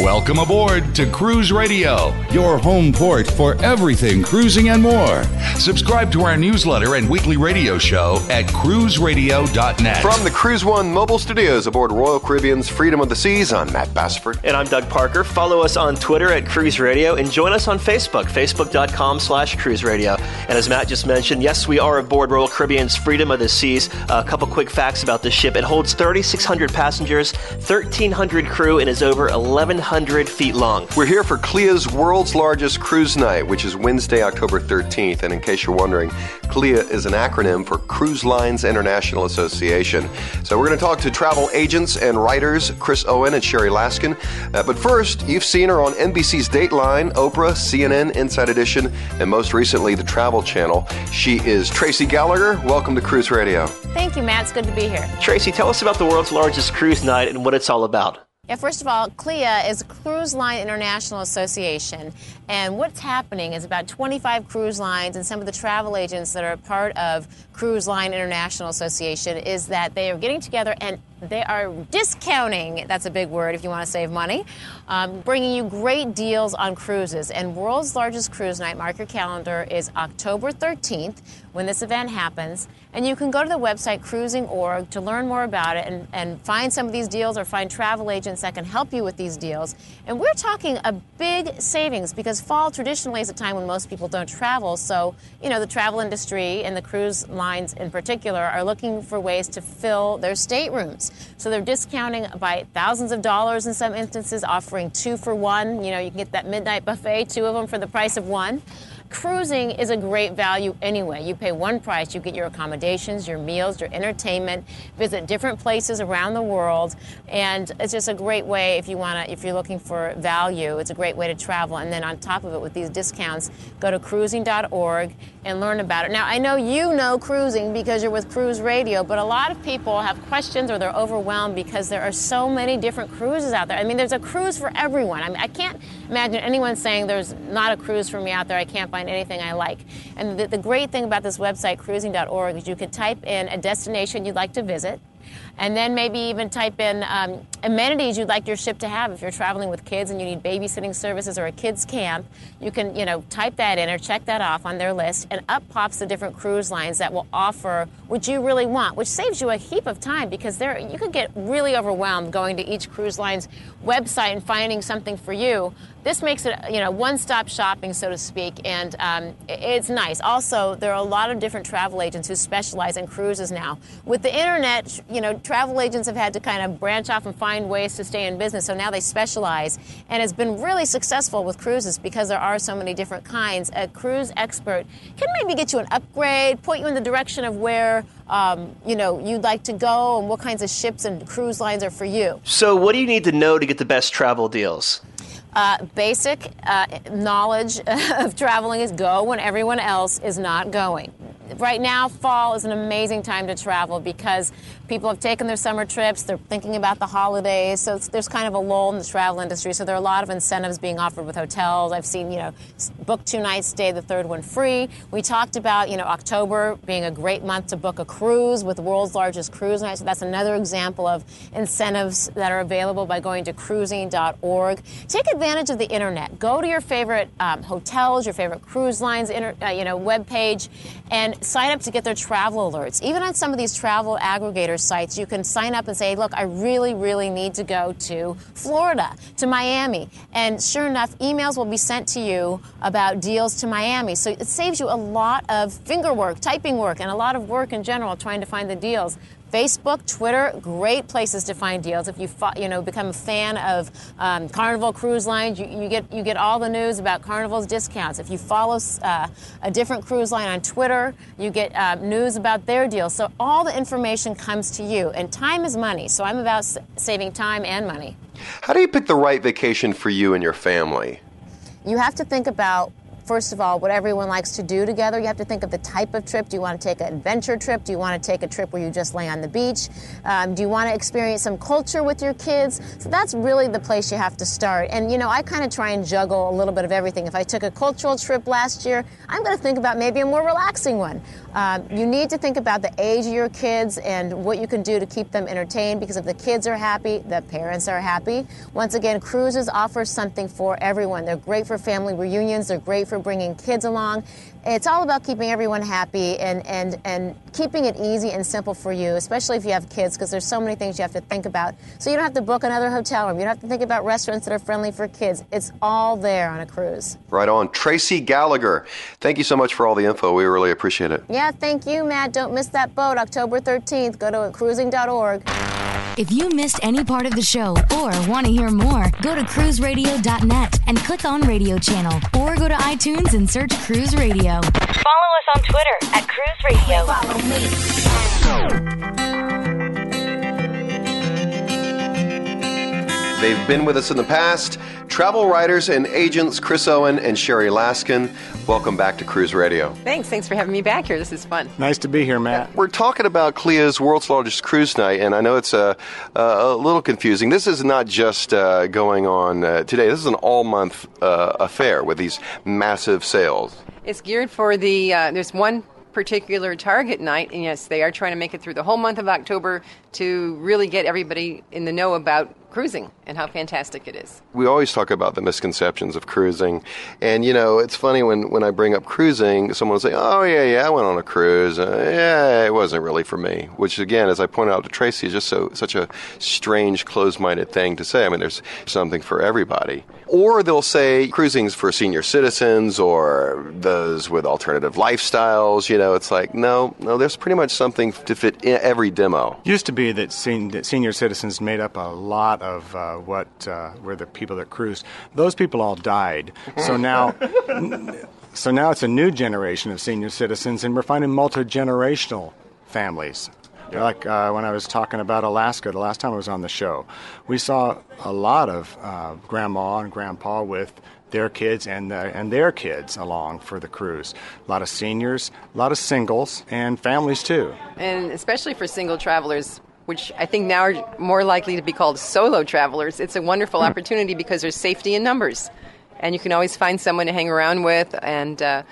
Welcome aboard to Cruise Radio, your home port for everything cruising and more. Subscribe to our newsletter and weekly radio show at cruiseradio.net. From the Cruise One mobile studios aboard Royal Caribbean's Freedom of the Seas, I'm Matt Bassford. And I'm Doug Parker. Follow us on Twitter at Cruise Radio and join us on Facebook, facebook.com slash cruise radio. And as Matt just mentioned, yes, we are aboard Royal Caribbean's Freedom of the Seas. A couple quick facts about the ship. It holds 3,600 passengers, 1,300 crew, and is over 1,100 feet long. We're here for CLIA's world's largest cruise night, which is Wednesday, October 13th. And in case you're wondering, CLIA is an acronym for Cruise Lines International Association. So we're going to talk to travel agents and writers Chris Owen and Sherry Laskin. Uh, but first, you've seen her on NBC's Dateline, Oprah, CNN, Inside Edition, and most recently the Travel Channel. She is Tracy Gallagher. Welcome to Cruise Radio. Thank you, Matt. It's good to be here. Tracy, tell us about the world's largest cruise night and what it's all about. Yeah, first of all, CLIA is Cruise Line International Association. And what's happening is about 25 cruise lines and some of the travel agents that are part of Cruise Line International Association is that they are getting together and they are discounting that's a big word if you want to save money um, bringing you great deals on cruises. And world's largest cruise night mark your calendar is october 13th when this event happens. And you can go to the website cruising.org to learn more about it and, and find some of these deals or find travel agents that can help you with these deals. And we're talking a big savings because fall traditionally is a time when most people don't travel. So you know the travel industry and the cruise lines in particular are looking for ways to fill their staterooms so they're discounting by thousands of dollars in some instances, offering two for one. You know, you can get that midnight buffet, two of them for the price of one. Cruising is a great value anyway. You pay one price, you get your accommodations, your meals, your entertainment, visit different places around the world, and it's just a great way if you want to if you're looking for value, it's a great way to travel. And then on top of it with these discounts, go to cruising.org and learn about it. Now, I know you know cruising because you're with Cruise Radio, but a lot of people have questions or they're overwhelmed because there are so many different cruises out there. I mean, there's a cruise for everyone. I mean, I can't imagine anyone saying there's not a cruise for me out there. I can't find anything I like. And the, the great thing about this website, cruising.org, is you can type in a destination you'd like to visit and then maybe even type in um, amenities you'd like your ship to have. If you're traveling with kids and you need babysitting services or a kids camp, you can you know type that in or check that off on their list, and up pops the different cruise lines that will offer what you really want, which saves you a heap of time because there you could get really overwhelmed going to each cruise line's website and finding something for you. This makes it you know one-stop shopping, so to speak, and um, it's nice. Also, there are a lot of different travel agents who specialize in cruises now. With the internet, you know travel agents have had to kind of branch off and find ways to stay in business. So now they specialize, and it's been really successful with cruises because there are so many different kinds. A cruise expert can maybe get you an upgrade, point you in the direction of where um, you know you'd like to go and what kinds of ships and cruise lines are for you. So, what do you need to know to get the best travel deals? Uh, basic uh, knowledge of traveling is go when everyone else is not going. Right now, fall is an amazing time to travel because people have taken their summer trips, they're thinking about the holidays, so there's kind of a lull in the travel industry. So there are a lot of incentives being offered with hotels. I've seen, you know, book two nights, stay the third one free. We talked about, you know, October being a great month to book a cruise with the world's largest cruise night. So that's another example of incentives that are available by going to cruising.org. Take advantage of the internet. Go to your favorite um, hotels, your favorite cruise lines, inter, uh, you know, web page, and sign up to get their travel alerts. Even on some of these travel aggregator sites, you can sign up and say, look, I really, really need to go to Florida, to Miami. And sure enough, emails will be sent to you about deals to Miami. So it saves you a lot of finger work, typing work, and a lot of work in general trying to find the deals. Facebook, Twitter, great places to find deals. If you you know become a fan of um, Carnival Cruise Lines, you, you, get you get all the news about Carnival's discounts. If you follow uh, a different cruise line on Twitter, you get uh, news about their deals. So all the information comes to you, and time is money. So I'm about saving time and money. How do you pick the right vacation for you and your family? You have to think about first of all, what everyone likes to do together. You have to think of the type of trip. Do you want to take an adventure trip? Do you want to take a trip where you just lay on the beach? Um, do you want to experience some culture with your kids? So that's really the place you have to start. And, you know, I kind of try and juggle a little bit of everything. If I took a cultural trip last year, I'm going to think about maybe a more relaxing one. Um, you need to think about the age of your kids and what you can do to keep them entertained because if the kids are happy, the parents are happy. Once again, cruises offer something for everyone. They're great for family reunions, they're great for bringing kids along. It's all about keeping everyone happy and, and, and keeping it easy and simple for you, especially if you have kids, because there's so many things you have to think about. So you don't have to book another hotel room. You don't have to think about restaurants that are friendly for kids. It's all there on a cruise. Right on. Tracy Gallagher, thank you so much for all the info. We really appreciate it. Yeah, thank you, Matt. Don't miss that boat, October 13th. Go to cruising.org. If you missed any part of the show or want to hear more, go to cruiseradio.net and click on radio channel or go to iTunes and search Cruise Radio. Follow us on Twitter at Cruise Radio. They've been with us in the past. Travel writers and agents Chris Owen and Sherry Laskin. Welcome back to Cruise Radio. Thanks. Thanks for having me back here. This is fun. Nice to be here, Matt. We're talking about CLIA's world's largest cruise night, and I know it's a, a little confusing. This is not just uh, going on uh, today, this is an all month uh, affair with these massive sales. It's geared for the, uh, there's one particular target night, and yes, they are trying to make it through the whole month of October to really get everybody in the know about cruising and how fantastic it is. We always talk about the misconceptions of cruising. And, you know, it's funny when, when I bring up cruising, someone will say, oh, yeah, yeah, I went on a cruise. Uh, yeah, it wasn't really for me. Which, again, as I pointed out to Tracy, is just so such a strange, closed minded thing to say. I mean, there's something for everybody. Or they'll say cruising's for senior citizens or those with alternative lifestyles. You know, it's like, no, no, there's pretty much something to fit in every demo. Used to be that, sen- that senior citizens made up a lot of uh, what uh, were the people that cruised. Those people all died. So now, so now it's a new generation of senior citizens, and we're finding multi generational families. Like uh, when I was talking about Alaska the last time I was on the show, we saw a lot of uh, grandma and grandpa with their kids and, uh, and their kids along for the cruise. A lot of seniors, a lot of singles, and families too. And especially for single travelers, which I think now are more likely to be called solo travelers, it's a wonderful opportunity because there's safety in numbers. And you can always find someone to hang around with, and uh,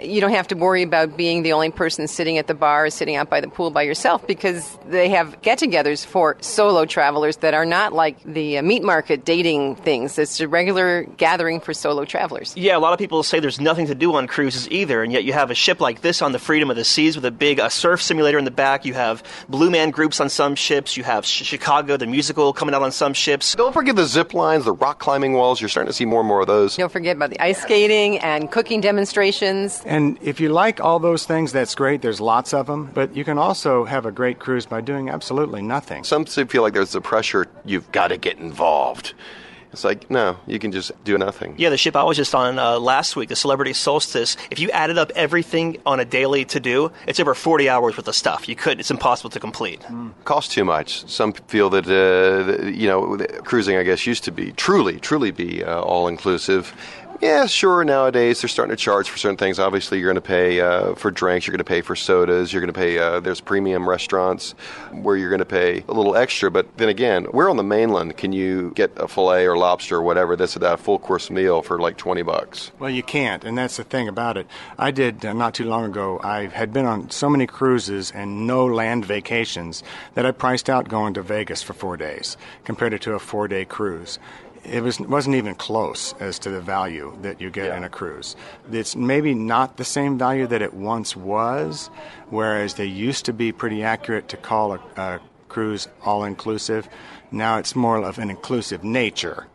you don't have to worry about being the only person sitting at the bar or sitting out by the pool by yourself because they have get togethers for solo travelers that are not like the uh, meat market dating things. It's a regular gathering for solo travelers. Yeah, a lot of people say there's nothing to do on cruises either, and yet you have a ship like this on the Freedom of the Seas with a big uh, surf simulator in the back. You have Blue Man groups on some ships. You have Sh- Chicago, the musical, coming out on some ships. Don't forget the zip lines, the rock climbing walls. You're starting to see more and more of those. Don't forget about the ice skating and cooking demonstrations. And if you like all those things, that's great. There's lots of them. But you can also have a great cruise by doing absolutely nothing. Some feel like there's the pressure, you've got to get involved. It's like, no, you can just do nothing. Yeah, the ship I was just on uh, last week, the Celebrity Solstice, if you added up everything on a daily to do, it's over 40 hours worth of stuff. You couldn't, it's impossible to complete. Mm. Costs too much. Some feel that, uh, you know, cruising, I guess, used to be truly, truly be uh, all inclusive. Yeah, sure. Nowadays, they're starting to charge for certain things. Obviously, you're going to pay uh, for drinks. You're going to pay for sodas. You're going to pay. Uh, there's premium restaurants where you're going to pay a little extra. But then again, we're on the mainland. Can you get a fillet or lobster or whatever this or that full course meal for like twenty bucks? Well, you can't, and that's the thing about it. I did uh, not too long ago. I had been on so many cruises and no land vacations that I priced out going to Vegas for four days compared to a four day cruise it was wasn't even close as to the value that you get Yeah. in a cruise. It's maybe not the same value that it once was, whereas they used to be pretty accurate to call a, a cruise all inclusive. Now it's more of an inclusive nature,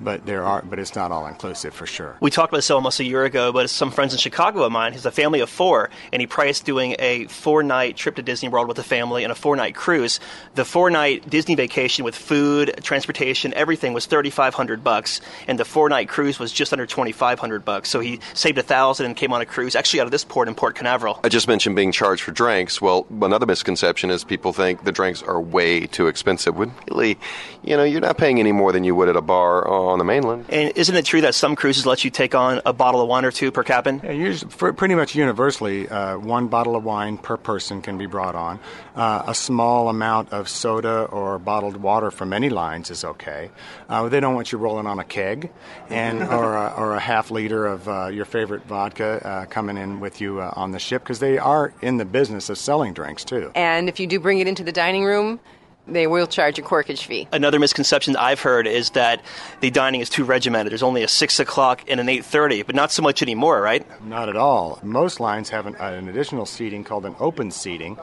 but there are but it's not all inclusive for sure. We talked about this almost a year ago, but some friends in Chicago of mine, he's a family of four, and he priced doing a four night trip to Disney World with the family and a four night cruise. The four night Disney vacation with food, transportation, everything was thirty five hundred bucks, and the four night cruise was just under twenty five hundred bucks. So he saved a thousand and came on a cruise, actually out of this port in Port Canaveral. I just mentioned being charged for drinks. Well, another misconception is people think the drinks are way too expensive. When really, you know, you're not paying any more than you would at a bar are on the mainland. And isn't it true that some cruises let you take on a bottle of wine or two per cabin? Yeah, usually, pretty much universally, uh, one bottle of wine per person can be brought on. Uh, a small amount of soda or bottled water from any lines is okay. Uh, they don't want you rolling on a keg and or, a, or a half liter of uh, your favorite vodka uh, coming in with you uh, on the ship because they are in the business of selling drinks too. And if you do bring it into the dining room, they will charge a corkage fee. Another misconception I've heard is that the dining is too regimented. There's only a six o'clock and an eight thirty, but not so much anymore, right? Not at all. Most lines have an, an additional seating called an open seating,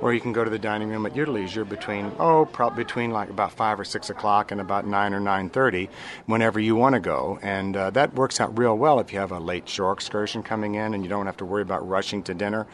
or you can go to the dining room at your leisure between oh probably between like about five or six o'clock and about nine or nine thirty, whenever you want to go, and uh, that works out real well if you have a late shore excursion coming in and you don't have to worry about rushing to dinner.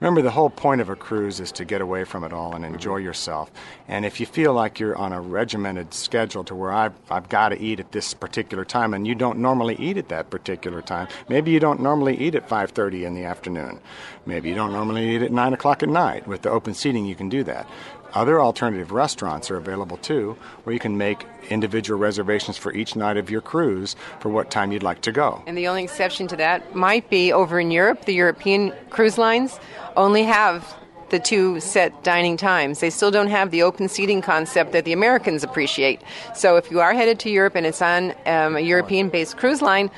Remember, the whole point of a cruise is to get away from it all and enjoy yourself. And if you feel like you're on a regimented schedule to where I've, I've got to eat at this particular time and you don't normally eat at that particular time, maybe you don't normally eat at 5.30 in the afternoon. Maybe you don't normally eat at 9 o'clock at night. With the open seating, you can do that. Other alternative restaurants are available too, where you can make individual reservations for each night of your cruise for what time you'd like to go. And the only exception to that might be over in Europe. The European cruise lines only have the two set dining times. They still don't have the open seating concept that the Americans appreciate. So if you are headed to Europe and it's on um, a European based cruise line,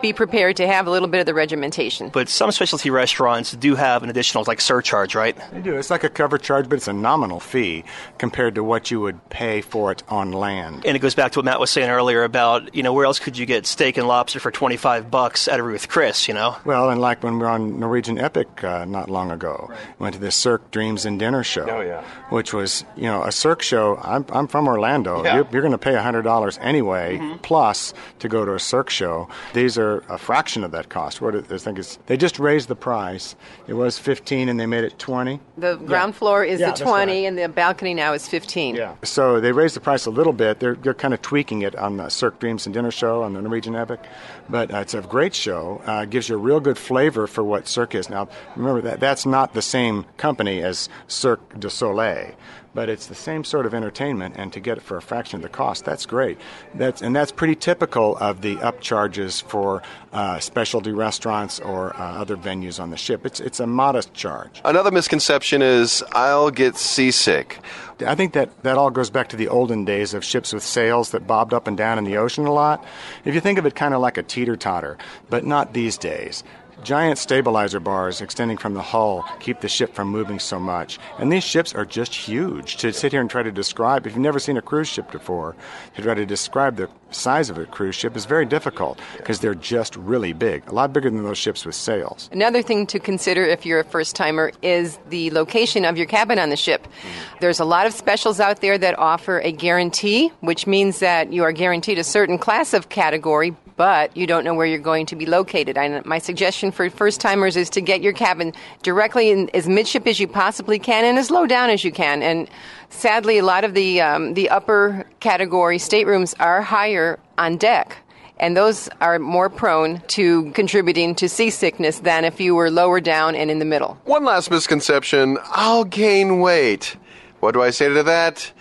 be prepared to have a little bit of the regimentation. But some specialty restaurants do have an additional like surcharge, right? They do. It's like a cover charge, but it's a nominal fee compared to what you would pay for it on land. And it goes back to what Matt was saying earlier about, you know, where else could you get steak and lobster for 25 bucks at a Ruth Chris, you know? Well, and like when we were on Norwegian Epic uh, not long ago, right. went to the Cirque Dreams and Dinner show, oh, yeah. which was, you know, a Cirque show. I'm, I'm from Orlando. Yeah. You're, you're going to pay $100 anyway, mm-hmm. plus to go to a Cirque show. These are a fraction of that cost. What I think is they just raised the price. It was 15 and they made it 20. The ground yeah. floor is yeah, the 20 right. and the balcony now is 15. Yeah. So they raised the price a little bit. They're, they're kind of tweaking it on the Cirque Dreams and Dinner show on the Norwegian Epic, but uh, it's a great show. Uh, gives you a real good flavor for what Cirque is. Now remember that that's not the same company as Cirque du Soleil but it's the same sort of entertainment, and to get it for a fraction of the cost, that's great. That's and that's pretty typical of the upcharges for uh, specialty restaurants or uh, other venues on the ship. It's it's a modest charge. Another misconception is I'll get seasick. I think that that all goes back to the olden days of ships with sails that bobbed up and down in the ocean a lot. If you think of it kind of like a teeter totter, but not these days. Giant stabilizer bars extending from the hull keep the ship from moving so much. And these ships are just huge. To sit here and try to describe, if you've never seen a cruise ship before, to try to describe the size of a cruise ship is very difficult because they're just really big, a lot bigger than those ships with sails. Another thing to consider if you're a first timer is the location of your cabin on the ship. Mm. There's a lot of specials out there that offer a guarantee, which means that you are guaranteed a certain class of category, but you don't know where you're going to be located. My suggestion for first timers is to get your cabin directly in as midship as you possibly can and as low down as you can. And sadly, a lot of the um, the upper category staterooms are higher on deck. And those are more prone to contributing to seasickness than if you were lower down and in the middle. One last misconception I'll gain weight. What do I say to that?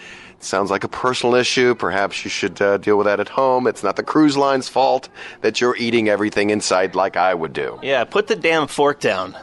Sounds like a personal issue. Perhaps you should uh, deal with that at home. It's not the cruise line's fault that you're eating everything inside like I would do. Yeah, put the damn fork down.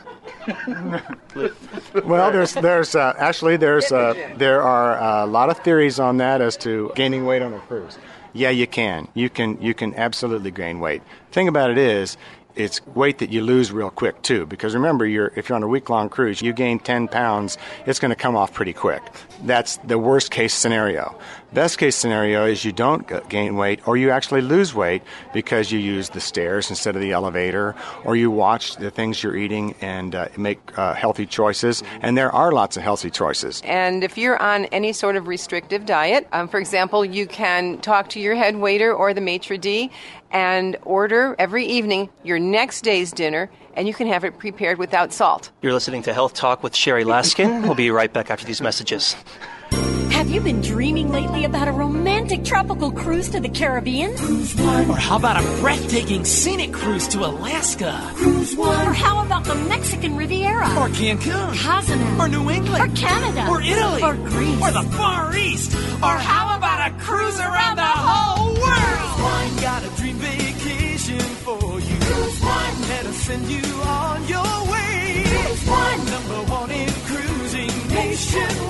well, there's there's uh, actually there's uh, there are a lot of theories on that as to gaining weight on a cruise. Yeah, you can. You can you can absolutely gain weight. Thing about it is, it's weight that you lose real quick too because remember you're if you're on a week long cruise you gain 10 pounds it's going to come off pretty quick. That's the worst case scenario. Best case scenario is you don't gain weight or you actually lose weight because you use the stairs instead of the elevator or you watch the things you're eating and uh, make uh, healthy choices. And there are lots of healthy choices. And if you're on any sort of restrictive diet um, for example you can talk to your head waiter or the maitre d and order every evening your next day's dinner, and you can have it prepared without salt. You're listening to Health Talk with Sherry Laskin. we'll be right back after these messages. Have you been dreaming lately about a romantic tropical cruise to the Caribbean? Cruise One. Or how about a breathtaking scenic cruise to Alaska? Cruise One. Or how about the Mexican Riviera? Or Cancun? Or New England? Or Canada? Or Italy? Or Greece? Or the Far East? Or how about a cruise around the whole world? Cruise One. Got a dream vacation for you. Cruise One. Let us send you on your way. Cruise One. Number one in cruising nationwide.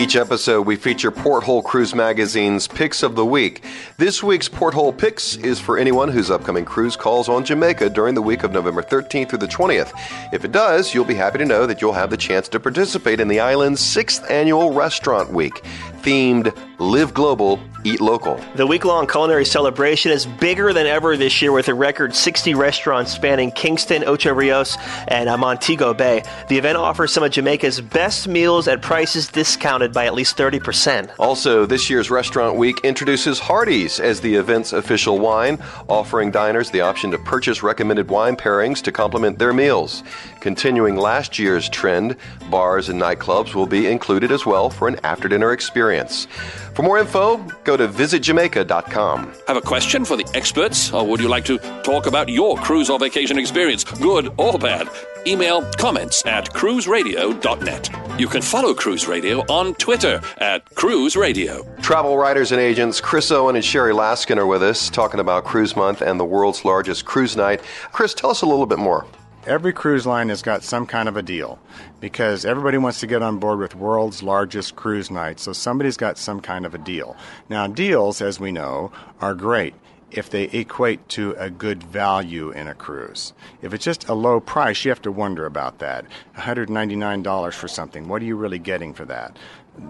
Each episode, we feature Porthole Cruise Magazine's Picks of the Week. This week's Porthole Picks is for anyone whose upcoming cruise calls on Jamaica during the week of November 13th through the 20th. If it does, you'll be happy to know that you'll have the chance to participate in the island's sixth annual Restaurant Week, themed Live Global, Eat Local. The week long culinary celebration is bigger than ever this year with a record 60 restaurants spanning Kingston, Ocho Rios, and Montego Bay. The event offers some of Jamaica's best meals at prices discounted by at least 30%. Also, this year's Restaurant Week introduces Hardys as the event's official wine, offering diners the option to purchase recommended wine pairings to complement their meals. Continuing last year's trend, bars and nightclubs will be included as well for an after dinner experience. For more info, go to visitjamaica.com. Have a question for the experts, or would you like to talk about your cruise or vacation experience, good or bad? Email comments at cruiseradio.net. You can follow Cruise Radio on Twitter at Cruise Radio. Travel writers and agents Chris Owen and Sherry Laskin are with us talking about Cruise Month and the world's largest cruise night. Chris, tell us a little bit more. Every cruise line has got some kind of a deal because everybody wants to get on board with world's largest cruise night, so somebody's got some kind of a deal. Now, deals, as we know, are great if they equate to a good value in a cruise. If it's just a low price, you have to wonder about that. $199 for something, what are you really getting for that?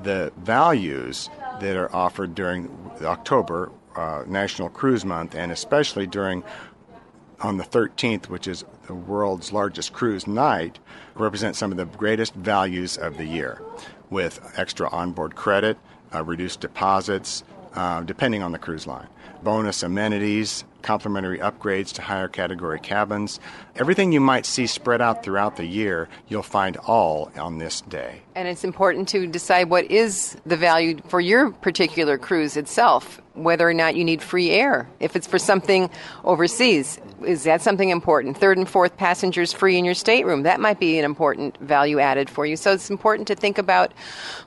The values that are offered during October, uh, National Cruise Month, and especially during on the 13th, which is the world's largest cruise night, represent some of the greatest values of the year with extra onboard credit, uh, reduced deposits, uh, depending on the cruise line, bonus amenities, complimentary upgrades to higher category cabins. Everything you might see spread out throughout the year, you'll find all on this day. And it's important to decide what is the value for your particular cruise itself, whether or not you need free air. If it's for something overseas, is that something important? Third and fourth passengers free in your stateroom, that might be an important value added for you. So it's important to think about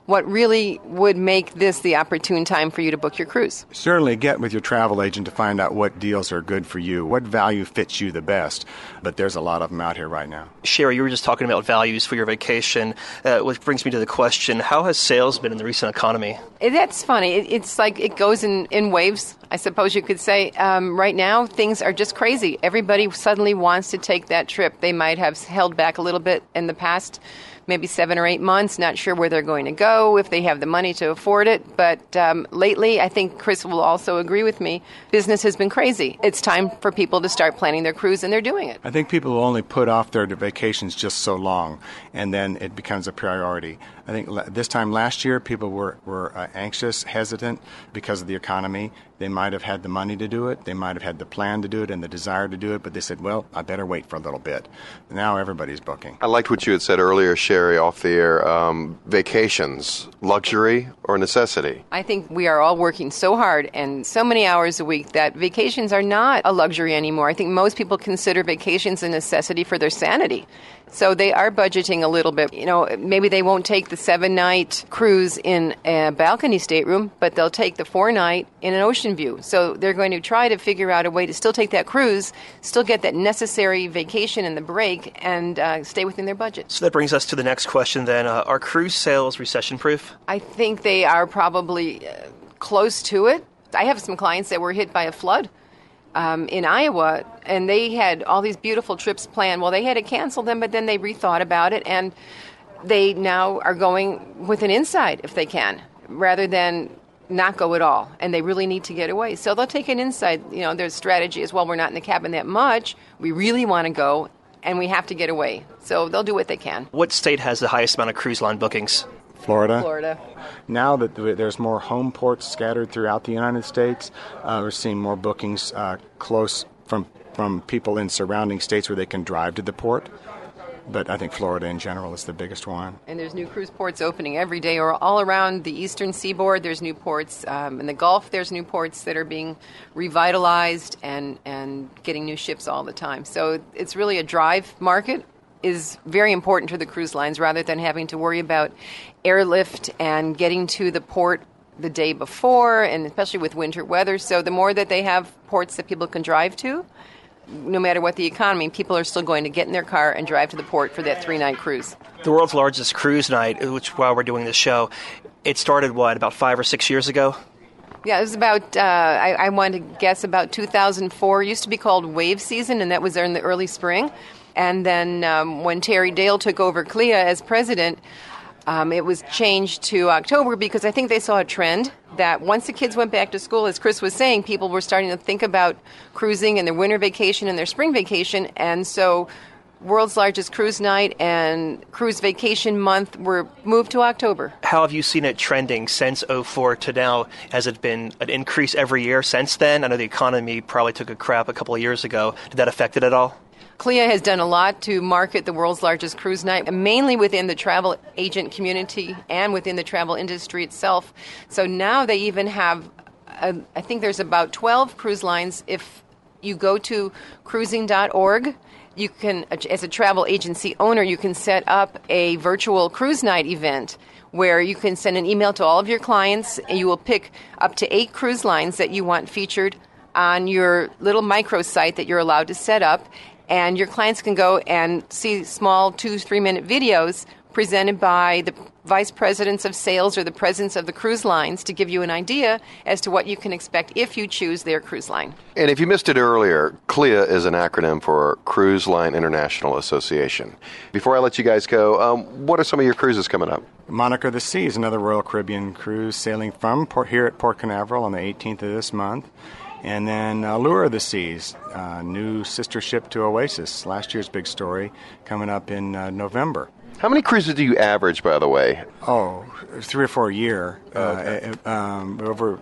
what really would make this the opportune time for you to book your cruise. Certainly get with your travel agent to find out what deals are good for you, what value fits you the best. But there's a lot of them out here right now. Sherry, you were just talking about values for your vacation, uh, which brings me to the question how has sales been in the recent economy? That's funny. It, it's like it goes in, in waves, I suppose you could say. Um, right now, things are just crazy. Everybody suddenly wants to take that trip. They might have held back a little bit in the past, maybe seven or eight months, not sure where they're going to go, if they have the money to afford it. But um, lately, I think Chris will also agree with me, business has been crazy. It's time for people to start planning their cruise, and they're doing it. I think people will only put off their vacations just so long, and then it becomes a priority. I think this time last year, people were, were uh, anxious, hesitant because of the economy. They might have had the money to do it, they might have had the plan to do it and the desire to do it, but they said, well, I better wait for a little bit. Now everybody's booking. I liked what you had said earlier, Sherry, off the air. Um, vacations, luxury or necessity? I think we are all working so hard and so many hours a week that vacations are not a luxury anymore. I think most people consider vacations a necessity for their sanity. So they are budgeting a little bit. You know, maybe they won't take the seven night cruise in a balcony stateroom, but they'll take the four night in an ocean view. So they're going to try to figure out a way to still take that cruise, still get that necessary vacation and the break, and uh, stay within their budget. So that brings us to the next question then. Uh, are cruise sales recession proof? I think they are probably uh, close to it. I have some clients that were hit by a flood um, in Iowa, and they had all these beautiful trips planned. Well, they had to cancel them, but then they rethought about it, and they now are going with an inside if they can, rather than not go at all. And they really need to get away, so they'll take an inside. You know, their strategy is well, we're not in the cabin that much. We really want to go, and we have to get away. So they'll do what they can. What state has the highest amount of cruise line bookings? Florida. Florida. Now that there's more home ports scattered throughout the United States, uh, we're seeing more bookings uh, close from from people in surrounding states where they can drive to the port. But I think Florida in general is the biggest one. And there's new cruise ports opening every day, or all around the eastern seaboard. There's new ports um, in the Gulf. There's new ports that are being revitalized and and getting new ships all the time. So it's really a drive market is very important to the cruise lines rather than having to worry about airlift and getting to the port the day before, and especially with winter weather. So the more that they have ports that people can drive to, no matter what the economy, people are still going to get in their car and drive to the port for that three night cruise. The world's largest cruise night, which while we're doing this show, it started what about five or six years ago? Yeah, it was about, uh, I, I want to guess about 2004. It used to be called Wave Season, and that was there in the early spring. And then um, when Terry Dale took over CLIA as president, um, it was changed to October because I think they saw a trend that once the kids went back to school, as Chris was saying, people were starting to think about cruising and their winter vacation and their spring vacation. And so, world's largest cruise night and cruise vacation month were moved to October. How have you seen it trending since 04 to now? Has it been an increase every year since then? I know the economy probably took a crap a couple of years ago. Did that affect it at all? CLIA has done a lot to market the world's largest cruise night, mainly within the travel agent community and within the travel industry itself. So now they even have, uh, I think there's about 12 cruise lines. If you go to cruising.org, you can, as a travel agency owner, you can set up a virtual cruise night event where you can send an email to all of your clients and you will pick up to eight cruise lines that you want featured on your little microsite that you're allowed to set up and your clients can go and see small two, three minute videos presented by the vice presidents of sales or the presidents of the cruise lines to give you an idea as to what you can expect if you choose their cruise line. And if you missed it earlier, CLIA is an acronym for Cruise Line International Association. Before I let you guys go, um, what are some of your cruises coming up? Monarch of the Seas is another Royal Caribbean cruise sailing from port, here at Port Canaveral on the 18th of this month. And then Allure of the Seas, uh, new sister ship to Oasis, last year's big story, coming up in uh, November. How many cruises do you average, by the way? Oh, three or four a year. Oh, okay. uh, um, over,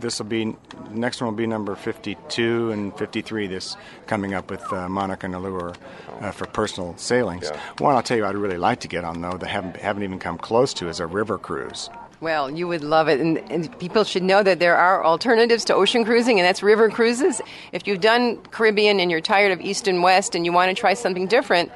this will be next one will be number 52 and 53 this coming up with uh, Monarch and Allure uh, for personal sailings. Yeah. One I'll tell you I'd really like to get on though that haven't haven't even come close to is a river cruise. Well, you would love it. And, and, people should know that there are alternatives to ocean cruising, and that's river cruises. If you've done Caribbean and you're tired of East and West and you want to try something different,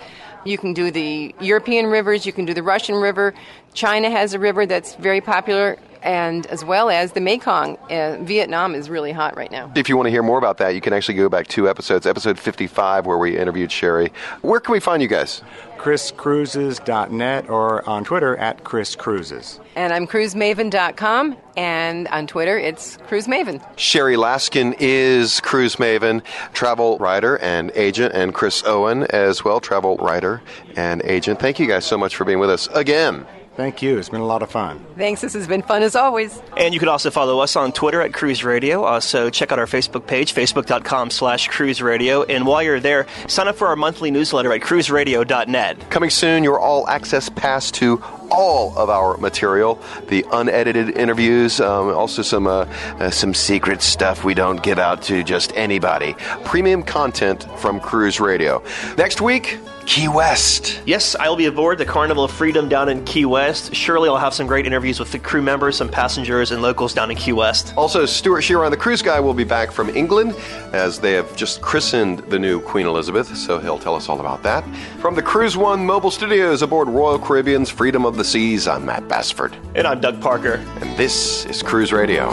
you can do the European rivers, you can do the Russian River. China has a river that's very popular and as well as the Mekong. Uh, Vietnam is really hot right now. If you want to hear more about that, you can actually go back two episodes, episode 55, where we interviewed Sherry. Where can we find you guys? chriscruises.net or on Twitter at chriscruises. And I'm cruisemaven.com, and on Twitter it's cruisemaven. Sherry Laskin is Cruise Maven, travel writer and agent, and Chris Owen as well, travel writer and agent. Thank you guys so much for being with us again. Thank you. It's been a lot of fun. Thanks. This has been fun as always. And you can also follow us on Twitter at Cruise Radio. Also, check out our Facebook page, facebook.com slash cruise radio. And while you're there, sign up for our monthly newsletter at cruiseradio.net. Coming soon, your all access pass to all of our material, the unedited interviews, um, also some uh, uh, some secret stuff we don't give out to just anybody. Premium content from Cruise Radio. Next week, Key West. Yes, I'll be aboard the Carnival of Freedom down in Key West. Surely I'll have some great interviews with the crew members, some passengers, and locals down in Key West. Also, Stewart Chiron, the cruise guy, will be back from England as they have just christened the new Queen Elizabeth, so he'll tell us all about that. From the Cruise One mobile studios aboard Royal Caribbean's Freedom of the Seas, I'm Matt Bassford. And I'm Doug Parker. And this is Cruise Radio.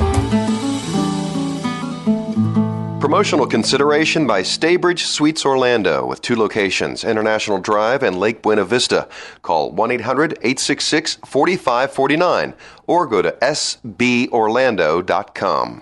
Promotional consideration by Staybridge Suites Orlando with two locations, International Drive and Lake Buena Vista. Call 1 800 866 4549 or go to sborlando.com.